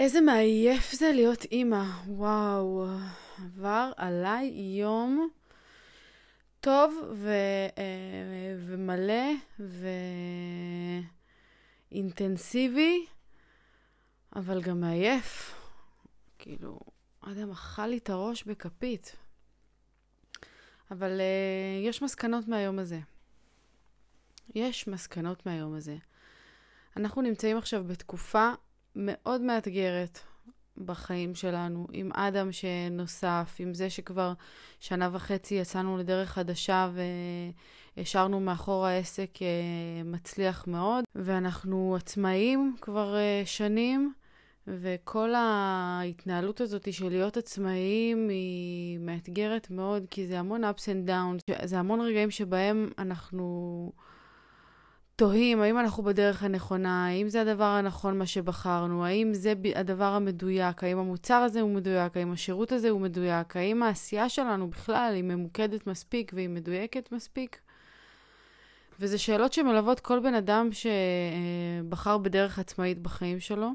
איזה מעייף זה להיות אימא. וואו, עבר עליי יום טוב ו, אה, ומלא ואינטנסיבי, אבל גם מעייף. כאילו, אדם אכל לי את הראש בכפית. אבל uh, יש מסקנות מהיום הזה. יש מסקנות מהיום הזה. אנחנו נמצאים עכשיו בתקופה מאוד מאתגרת בחיים שלנו, עם אדם שנוסף, עם זה שכבר שנה וחצי יצאנו לדרך חדשה והשארנו מאחור העסק אה, מצליח מאוד, ואנחנו עצמאים כבר אה, שנים. וכל ההתנהלות הזאת של להיות עצמאים היא מאתגרת מאוד, כי זה המון ups and downs, זה המון רגעים שבהם אנחנו תוהים האם אנחנו בדרך הנכונה, האם זה הדבר הנכון מה שבחרנו, האם זה הדבר המדויק, האם המוצר הזה הוא מדויק, האם השירות הזה הוא מדויק, האם העשייה שלנו בכלל היא ממוקדת מספיק והיא מדויקת מספיק. וזה שאלות שמלוות כל בן אדם שבחר בדרך עצמאית בחיים שלו.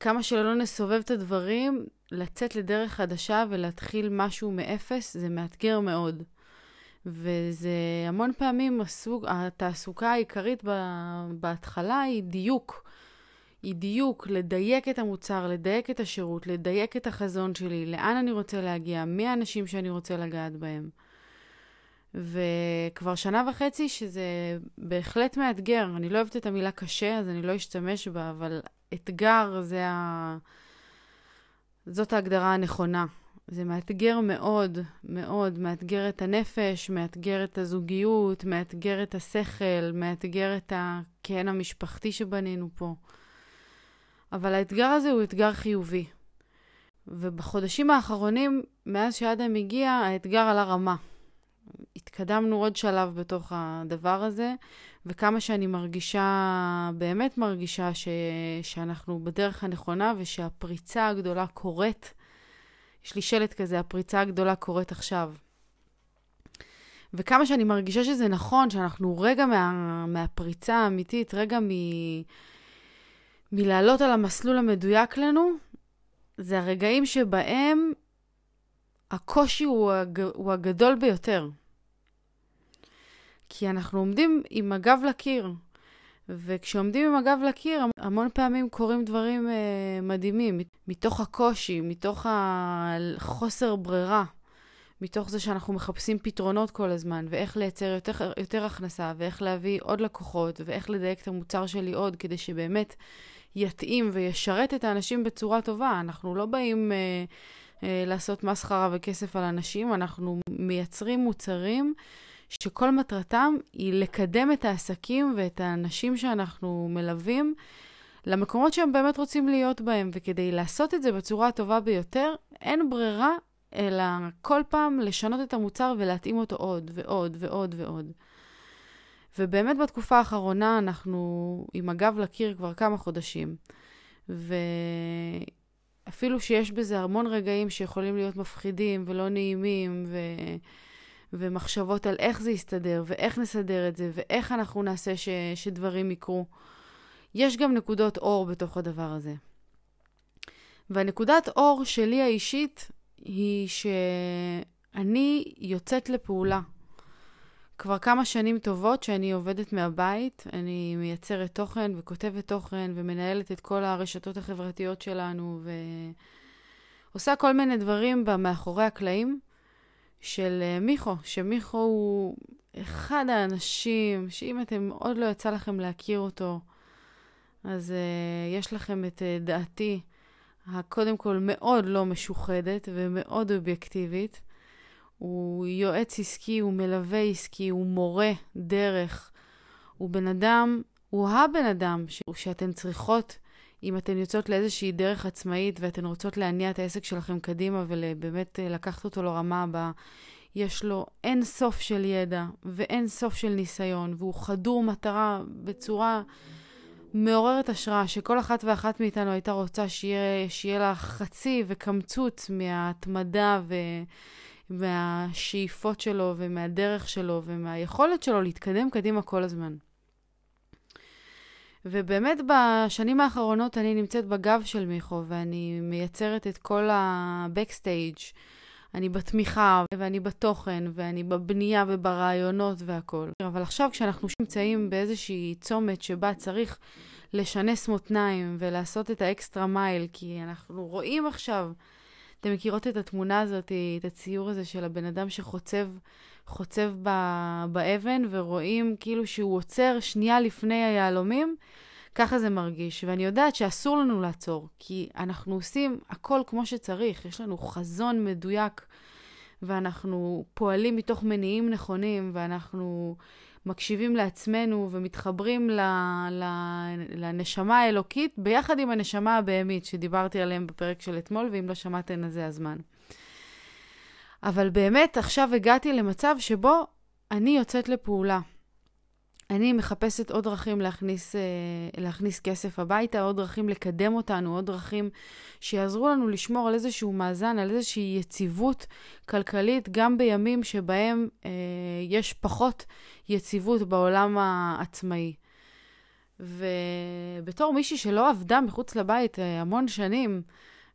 כמה שלא נסובב את הדברים, לצאת לדרך חדשה ולהתחיל משהו מאפס, זה מאתגר מאוד. וזה המון פעמים הסוג, התעסוקה העיקרית בהתחלה היא דיוק. היא דיוק, לדייק את המוצר, לדייק את השירות, לדייק את החזון שלי, לאן אני רוצה להגיע, מי האנשים שאני רוצה לגעת בהם. וכבר שנה וחצי שזה בהחלט מאתגר. אני לא אוהבת את המילה קשה, אז אני לא אשתמש בה, אבל אתגר זה ה... זאת ההגדרה הנכונה. זה מאתגר מאוד, מאוד, מאתגר את הנפש, מאתגר את הזוגיות, מאתגר את השכל, מאתגר את הקן המשפחתי שבנינו פה. אבל האתגר הזה הוא אתגר חיובי. ובחודשים האחרונים, מאז שאדם הגיע, האתגר עלה רמה. התקדמנו עוד שלב בתוך הדבר הזה, וכמה שאני מרגישה, באמת מרגישה ש, שאנחנו בדרך הנכונה ושהפריצה הגדולה קורית. יש לי שלט כזה, הפריצה הגדולה קורית עכשיו. וכמה שאני מרגישה שזה נכון, שאנחנו רגע מה, מהפריצה האמיתית, רגע מ, מלעלות על המסלול המדויק לנו, זה הרגעים שבהם הקושי הוא, הג, הוא הגדול ביותר. כי אנחנו עומדים עם הגב לקיר, וכשעומדים עם הגב לקיר, המון פעמים קורים דברים אה, מדהימים, מתוך הקושי, מתוך החוסר ברירה, מתוך זה שאנחנו מחפשים פתרונות כל הזמן, ואיך לייצר יותר, יותר הכנסה, ואיך להביא עוד לקוחות, ואיך לדייק את המוצר שלי עוד, כדי שבאמת יתאים וישרת את האנשים בצורה טובה. אנחנו לא באים אה, אה, לעשות מסחרה וכסף על אנשים, אנחנו מייצרים מוצרים. שכל מטרתם היא לקדם את העסקים ואת האנשים שאנחנו מלווים למקומות שהם באמת רוצים להיות בהם, וכדי לעשות את זה בצורה הטובה ביותר, אין ברירה אלא כל פעם לשנות את המוצר ולהתאים אותו עוד ועוד ועוד ועוד. ובאמת בתקופה האחרונה אנחנו עם הגב לקיר כבר כמה חודשים. ואפילו שיש בזה המון רגעים שיכולים להיות מפחידים ולא נעימים, ו... ומחשבות על איך זה יסתדר, ואיך נסדר את זה, ואיך אנחנו נעשה ש, שדברים יקרו. יש גם נקודות אור בתוך הדבר הזה. והנקודת אור שלי האישית היא שאני יוצאת לפעולה. כבר כמה שנים טובות שאני עובדת מהבית, אני מייצרת תוכן וכותבת תוכן ומנהלת את כל הרשתות החברתיות שלנו ועושה כל מיני דברים מאחורי הקלעים. של אה, מיכו, שמיכו הוא אחד האנשים שאם אתם עוד לא יצא לכם להכיר אותו, אז uh, יש לכם את uh, דעתי, הקודם כל מאוד לא משוחדת ומאוד אובייקטיבית. הוא יועץ עסקי, הוא מלווה עסקי, הוא מורה דרך. הוא בן אדם, הוא הבן אדם ש- שאתן צריכות אם אתן יוצאות לאיזושהי דרך עצמאית ואתן רוצות להניע את העסק שלכם קדימה ובאמת אה, לקחת אותו לרמה הבאה, יש לו אין סוף של ידע ואין סוף של ניסיון, והוא חדור מטרה בצורה מעוררת השראה, שכל אחת ואחת מאיתנו הייתה רוצה שיהיה, שיהיה לה חצי וקמצוץ מההתמדה ו... מהשאיפות שלו ומהדרך שלו ומהיכולת שלו להתקדם קדימה כל הזמן. ובאמת בשנים האחרונות אני נמצאת בגב של מיכו, ואני מייצרת את כל ה-Backstage. אני בתמיכה, ואני בתוכן, ואני בבנייה וברעיונות והכול. אבל עכשיו כשאנחנו נמצאים באיזושהי צומת שבה צריך לשנס מותניים ולעשות את האקסטרה מייל, כי אנחנו רואים עכשיו, אתם מכירות את התמונה הזאת, את הציור הזה של הבן אדם שחוצב חוצב ב- באבן, ורואים כאילו שהוא עוצר שנייה לפני היהלומים, ככה זה מרגיש. ואני יודעת שאסור לנו לעצור, כי אנחנו עושים הכל כמו שצריך. יש לנו חזון מדויק, ואנחנו פועלים מתוך מניעים נכונים, ואנחנו מקשיבים לעצמנו ומתחברים ל, ל, לנשמה האלוקית ביחד עם הנשמה הבהמית שדיברתי עליהם בפרק של אתמול, ואם לא שמעתן אז זה הזמן. אבל באמת עכשיו הגעתי למצב שבו אני יוצאת לפעולה. אני מחפשת עוד דרכים להכניס, אה, להכניס כסף הביתה, עוד דרכים לקדם אותנו, עוד דרכים שיעזרו לנו לשמור על איזשהו מאזן, על איזושהי יציבות כלכלית, גם בימים שבהם אה, יש פחות יציבות בעולם העצמאי. ובתור מישהי שלא עבדה מחוץ לבית אה, המון שנים,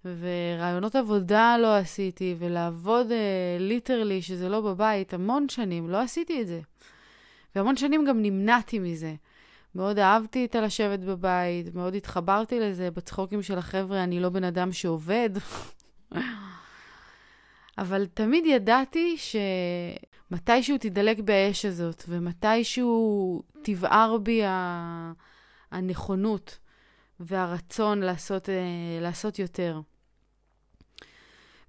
ורעיונות עבודה לא עשיתי, ולעבוד ליטרלי, אה, שזה לא בבית, המון שנים, לא עשיתי את זה. והמון שנים גם נמנעתי מזה. מאוד אהבתי את הלשבת בבית, מאוד התחברתי לזה בצחוקים של החבר'ה, אני לא בן אדם שעובד. אבל תמיד ידעתי שמתישהו תדלק באש הזאת, ומתישהו תבער בי הנכונות והרצון לעשות, אה, לעשות יותר.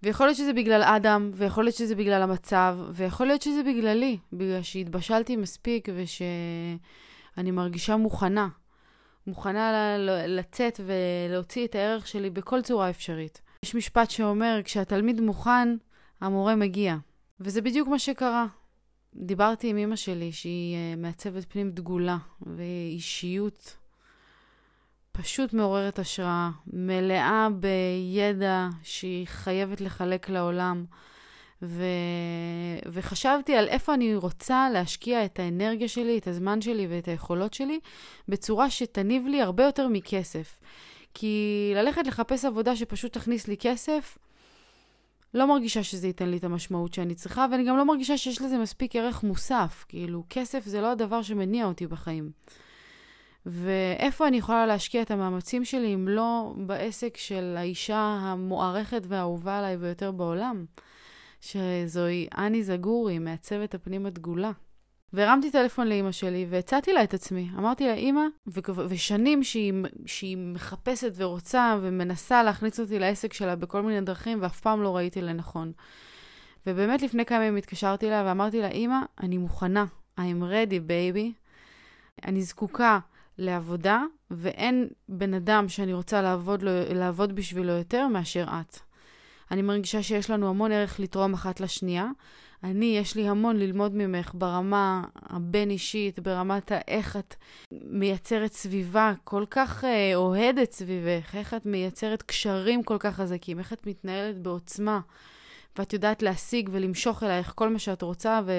ויכול להיות שזה בגלל אדם, ויכול להיות שזה בגלל המצב, ויכול להיות שזה בגללי, בגלל שהתבשלתי מספיק ושאני מרגישה מוכנה. מוכנה לצאת ולהוציא את הערך שלי בכל צורה אפשרית. יש משפט שאומר, כשהתלמיד מוכן, המורה מגיע. וזה בדיוק מה שקרה. דיברתי עם אמא שלי, שהיא אה, מעצבת פנים דגולה, ואישיות פשוט מעוררת השראה, מלאה בידע שהיא חייבת לחלק לעולם. ו... וחשבתי על איפה אני רוצה להשקיע את האנרגיה שלי, את הזמן שלי ואת היכולות שלי, בצורה שתניב לי הרבה יותר מכסף. כי ללכת לחפש עבודה שפשוט תכניס לי כסף, לא מרגישה שזה ייתן לי את המשמעות שאני צריכה, ואני גם לא מרגישה שיש לזה מספיק ערך מוסף. כאילו, כסף זה לא הדבר שמניע אותי בחיים. ואיפה אני יכולה להשקיע את המאמצים שלי אם לא בעסק של האישה המוערכת והאהובה עליי ביותר בעולם, שזוהי אני זגורי, מעצבת הפנים הדגולה. והרמתי טלפון לאימא שלי והצעתי לה את עצמי. אמרתי לה, אימא, ו- ושנים שהיא, שהיא מחפשת ורוצה ומנסה להכניס אותי לעסק שלה בכל מיני דרכים, ואף פעם לא ראיתי לנכון. ובאמת לפני כמה ימים התקשרתי אליה ואמרתי לה, אימא, אני מוכנה, I'm ready, baby. אני זקוקה לעבודה, ואין בן אדם שאני רוצה לעבוד, לו, לעבוד בשבילו יותר מאשר את. אני מרגישה שיש לנו המון ערך לתרום אחת לשנייה. אני, יש לי המון ללמוד ממך ברמה הבין-אישית, ברמת האיך את מייצרת סביבה כל כך אה, אוהדת סביבך, איך את מייצרת קשרים כל כך חזקים, איך את מתנהלת בעוצמה. ואת יודעת להשיג ולמשוך אלייך כל מה שאת רוצה ו...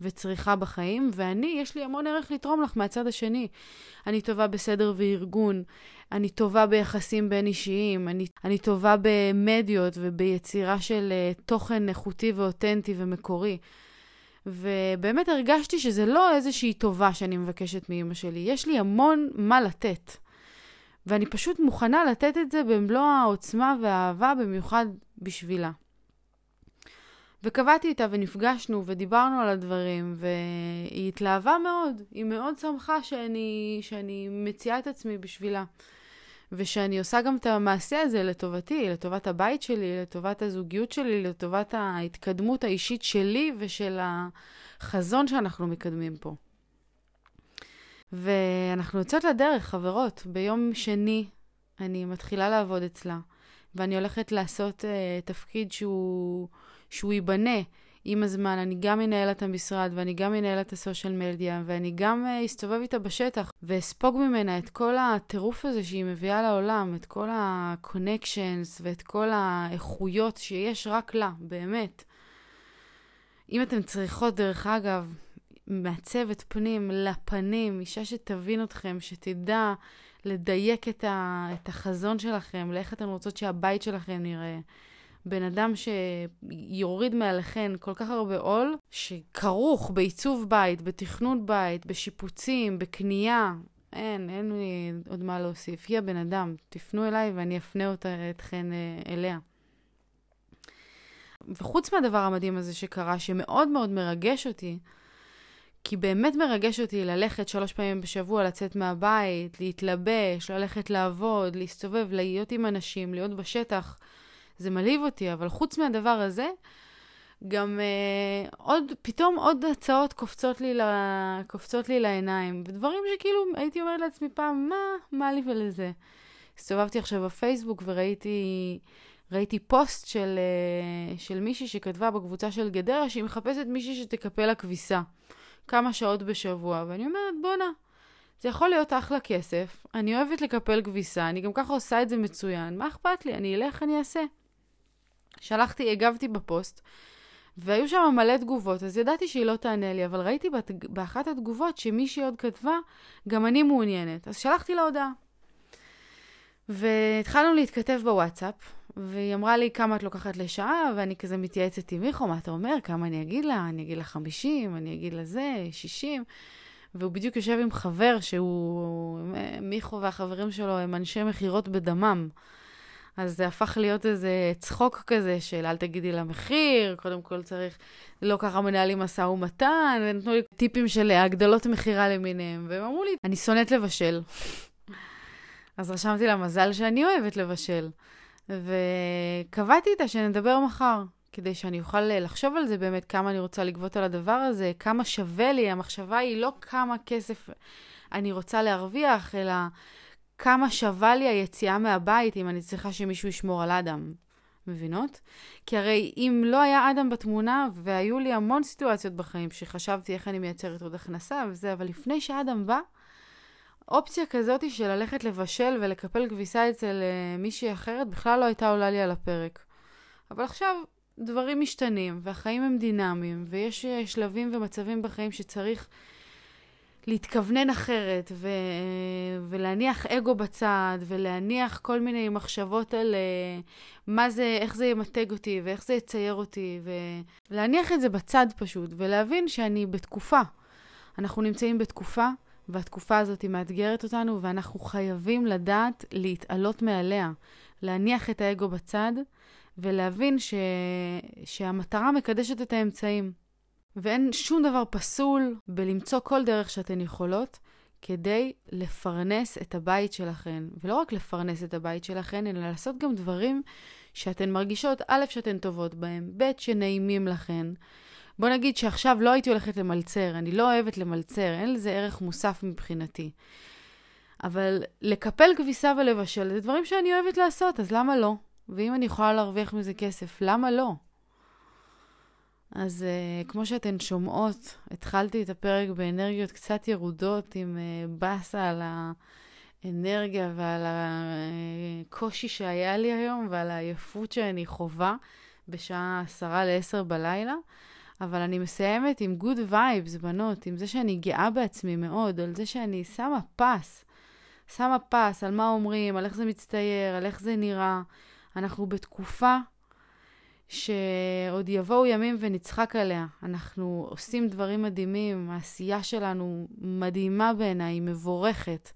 וצריכה בחיים, ואני, יש לי המון ערך לתרום לך מהצד השני. אני טובה בסדר וארגון, אני טובה ביחסים בין אישיים, אני, אני טובה במדיות וביצירה של uh, תוכן איכותי ואותנטי ומקורי. ובאמת הרגשתי שזה לא איזושהי טובה שאני מבקשת מאימא שלי, יש לי המון מה לתת. ואני פשוט מוכנה לתת את זה במלוא העוצמה והאהבה, במיוחד בשבילה. וקבעתי איתה ונפגשנו ודיברנו על הדברים, והיא התלהבה מאוד. היא מאוד שמחה שאני, שאני מציעה את עצמי בשבילה. ושאני עושה גם את המעשה הזה לטובתי, לטובת הבית שלי, לטובת הזוגיות שלי, לטובת ההתקדמות האישית שלי ושל החזון שאנחנו מקדמים פה. ואנחנו יוצאות לדרך, חברות. ביום שני אני מתחילה לעבוד אצלה, ואני הולכת לעשות uh, תפקיד שהוא... שהוא ייבנה עם הזמן. אני גם אנהל את המשרד, ואני גם אנהל את הסושיאל מדיה, ואני גם uh, אסתובב איתה בשטח, ואספוג ממנה את כל הטירוף הזה שהיא מביאה לעולם, את כל ה-connections ואת כל האיכויות שיש רק לה, באמת. אם אתן צריכות, דרך אגב, מעצבת פנים לפנים, אישה שתבין אתכם, שתדע לדייק את, ה, את החזון שלכם, לאיך אתן רוצות שהבית שלכם נראה. בן אדם שיוריד מעליכן כל כך הרבה עול, שכרוך בעיצוב בית, בתכנון בית, בשיפוצים, בקנייה. אין, אין לי עוד מה להוסיף. היא הבן אדם, תפנו אליי ואני אפנה אותה, אתכן אה, אליה. וחוץ מהדבר המדהים הזה שקרה, שמאוד מאוד מרגש אותי, כי באמת מרגש אותי ללכת שלוש פעמים בשבוע, לצאת מהבית, להתלבש, ללכת לעבוד, להסתובב, להיות עם אנשים, להיות בשטח. זה מלהיב אותי, אבל חוץ מהדבר הזה, גם אה, עוד, פתאום עוד הצעות קופצות לי, ל, קופצות לי לעיניים, ודברים שכאילו הייתי אומרת לעצמי פעם, מה, מה לי ולזה? הסתובבתי עכשיו בפייסבוק וראיתי ראיתי פוסט של, אה, של מישהי שכתבה בקבוצה של גדרה שהיא מחפשת מישהי שתקפל לה כביסה כמה שעות בשבוע, ואני אומרת, בואנה, זה יכול להיות אחלה כסף, אני אוהבת לקפל כביסה, אני גם ככה עושה את זה מצוין, מה אכפת לי? אני אלך, אני אעשה. שלחתי, הגבתי בפוסט, והיו שם מלא תגובות, אז ידעתי שהיא לא תענה לי, אבל ראיתי בת... באחת התגובות שמישהי עוד כתבה, גם אני מעוניינת. אז שלחתי לה הודעה. והתחלנו להתכתב בוואטסאפ, והיא אמרה לי כמה את לוקחת לשעה, ואני כזה מתייעצת עם מיכו, מה אתה אומר? כמה אני אגיד לה? אני אגיד לה 50, אני אגיד לה זה, 60. והוא בדיוק יושב עם חבר שהוא, מיכו והחברים שלו הם אנשי מכירות בדמם. אז זה הפך להיות איזה צחוק כזה של אל תגידי לה מחיר, קודם כל צריך, לא ככה מנהלים משא ומתן, ונתנו לי טיפים של הגדלות מכירה למיניהם, והם אמרו לי, אני שונאת לבשל. אז רשמתי לה מזל שאני אוהבת לבשל. וקבעתי איתה שנדבר מחר, כדי שאני אוכל לחשוב על זה באמת, כמה אני רוצה לגבות על הדבר הזה, כמה שווה לי. המחשבה היא לא כמה כסף אני רוצה להרוויח, אלא כמה שווה לי היציאה מהבית אם אני צריכה שמישהו ישמור על אדם. מבינות? כי הרי אם לא היה אדם בתמונה, והיו לי המון סיטואציות בחיים שחשבתי איך אני מייצרת עוד הכנסה וזה, אבל לפני שאדם בא, אופציה כזאת של ללכת לבשל ולקפל כביסה אצל uh, מישהי אחרת בכלל לא הייתה עולה לי על הפרק. אבל עכשיו דברים משתנים, והחיים הם דינמיים, ויש uh, שלבים ומצבים בחיים שצריך להתכוונן אחרת, ו... ולהניח אגו בצד, ולהניח כל מיני מחשבות על uh, מה זה, איך זה ימתג אותי, ואיך זה יצייר אותי, ולהניח את זה בצד פשוט, ולהבין שאני בתקופה. אנחנו נמצאים בתקופה והתקופה הזאת היא מאתגרת אותנו, ואנחנו חייבים לדעת להתעלות מעליה, להניח את האגו בצד, ולהבין ש... שהמטרה מקדשת את האמצעים. ואין שום דבר פסול בלמצוא כל דרך שאתן יכולות כדי לפרנס את הבית שלכן. ולא רק לפרנס את הבית שלכן, אלא לעשות גם דברים שאתן מרגישות, א', שאתן טובות בהם, ב', שנעימים לכן. בוא נגיד שעכשיו לא הייתי הולכת למלצר, אני לא אוהבת למלצר, אין לזה ערך מוסף מבחינתי. אבל לקפל כביסה ולבשל זה דברים שאני אוהבת לעשות, אז למה לא? ואם אני יכולה להרוויח מזה כסף, למה לא? אז uh, כמו שאתן שומעות, התחלתי את הפרק באנרגיות קצת ירודות, עם uh, באסה על האנרגיה ועל הקושי שהיה לי היום ועל העייפות שאני חווה בשעה עשרה לעשר בלילה. אבל אני מסיימת עם good vibes, בנות, עם זה שאני גאה בעצמי מאוד, על זה שאני שמה פס. שמה פס על מה אומרים, על איך זה מצטייר, על איך זה נראה. אנחנו בתקופה שעוד יבואו ימים ונצחק עליה. אנחנו עושים דברים מדהימים, העשייה שלנו מדהימה בעיניי, היא מבורכת.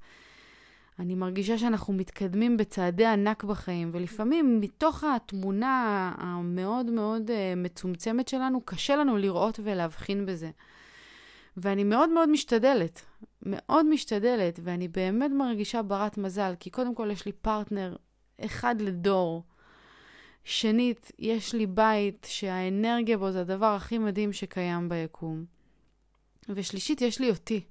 אני מרגישה שאנחנו מתקדמים בצעדי ענק בחיים, ולפעמים מתוך התמונה המאוד מאוד uh, מצומצמת שלנו, קשה לנו לראות ולהבחין בזה. ואני מאוד מאוד משתדלת, מאוד משתדלת, ואני באמת מרגישה ברת מזל, כי קודם כל יש לי פרטנר אחד לדור. שנית, יש לי בית שהאנרגיה בו זה הדבר הכי מדהים שקיים ביקום. ושלישית, יש לי אותי.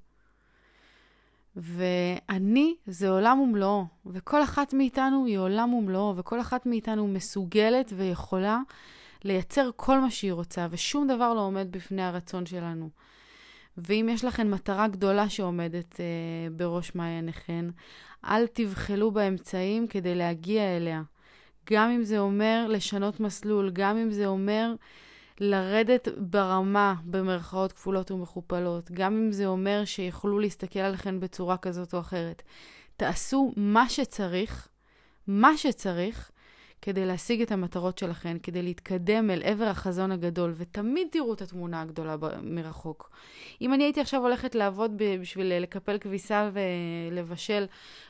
ואני זה עולם ומלואו, וכל אחת מאיתנו היא עולם ומלואו, וכל אחת מאיתנו מסוגלת ויכולה לייצר כל מה שהיא רוצה, ושום דבר לא עומד בפני הרצון שלנו. ואם יש לכן מטרה גדולה שעומדת אה, בראש מעייניכן, אל תבחלו באמצעים כדי להגיע אליה. גם אם זה אומר לשנות מסלול, גם אם זה אומר לרדת ברמה, במרכאות כפולות ומכופלות, גם אם זה אומר שיוכלו להסתכל עליכם בצורה כזאת או אחרת. תעשו מה שצריך, מה שצריך, כדי להשיג את המטרות שלכם, כדי להתקדם אל עבר החזון הגדול, ותמיד תראו את התמונה הגדולה מרחוק. אם אני הייתי עכשיו הולכת לעבוד בשביל לקפל כביסה ולבשל,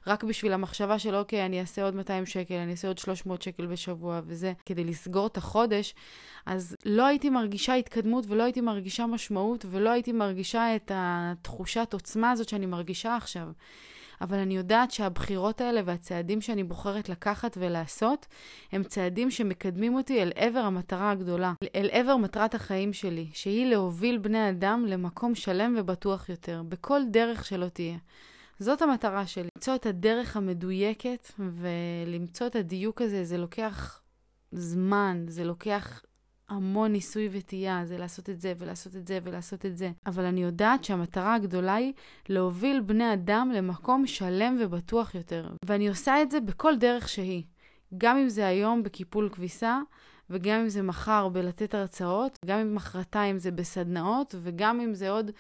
רק בשביל המחשבה של אוקיי, אני אעשה עוד 200 שקל, אני אעשה עוד 300 שקל בשבוע וזה, כדי לסגור את החודש, אז לא הייתי מרגישה התקדמות ולא הייתי מרגישה משמעות ולא הייתי מרגישה את התחושת עוצמה הזאת שאני מרגישה עכשיו. אבל אני יודעת שהבחירות האלה והצעדים שאני בוחרת לקחת ולעשות, הם צעדים שמקדמים אותי אל עבר המטרה הגדולה, אל עבר מטרת החיים שלי, שהיא להוביל בני אדם למקום שלם ובטוח יותר, בכל דרך שלא תהיה. זאת המטרה שלי, למצוא את הדרך המדויקת ולמצוא את הדיוק הזה, זה לוקח זמן, זה לוקח המון ניסוי וטעייה, זה לעשות את זה ולעשות את זה ולעשות את זה. אבל אני יודעת שהמטרה הגדולה היא להוביל בני אדם למקום שלם ובטוח יותר. ואני עושה את זה בכל דרך שהיא. גם אם זה היום בקיפול כביסה, וגם אם זה מחר בלתת הרצאות, גם אם מחרתיים זה בסדנאות, וגם אם זה עוד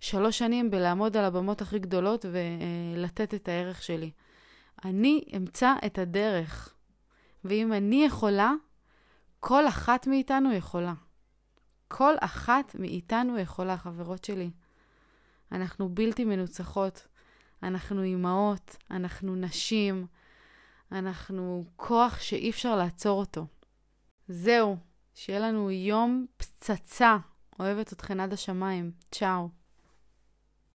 שלוש שנים בלעמוד על הבמות הכי גדולות ולתת את הערך שלי. אני אמצא את הדרך. ואם אני יכולה, כל אחת מאיתנו יכולה. כל אחת מאיתנו יכולה, חברות שלי. אנחנו בלתי מנוצחות. אנחנו אימהות, אנחנו נשים, אנחנו כוח שאי אפשר לעצור אותו. זהו, שיהיה לנו יום פצצה. אוהבת אתכן עד השמיים. צ'או.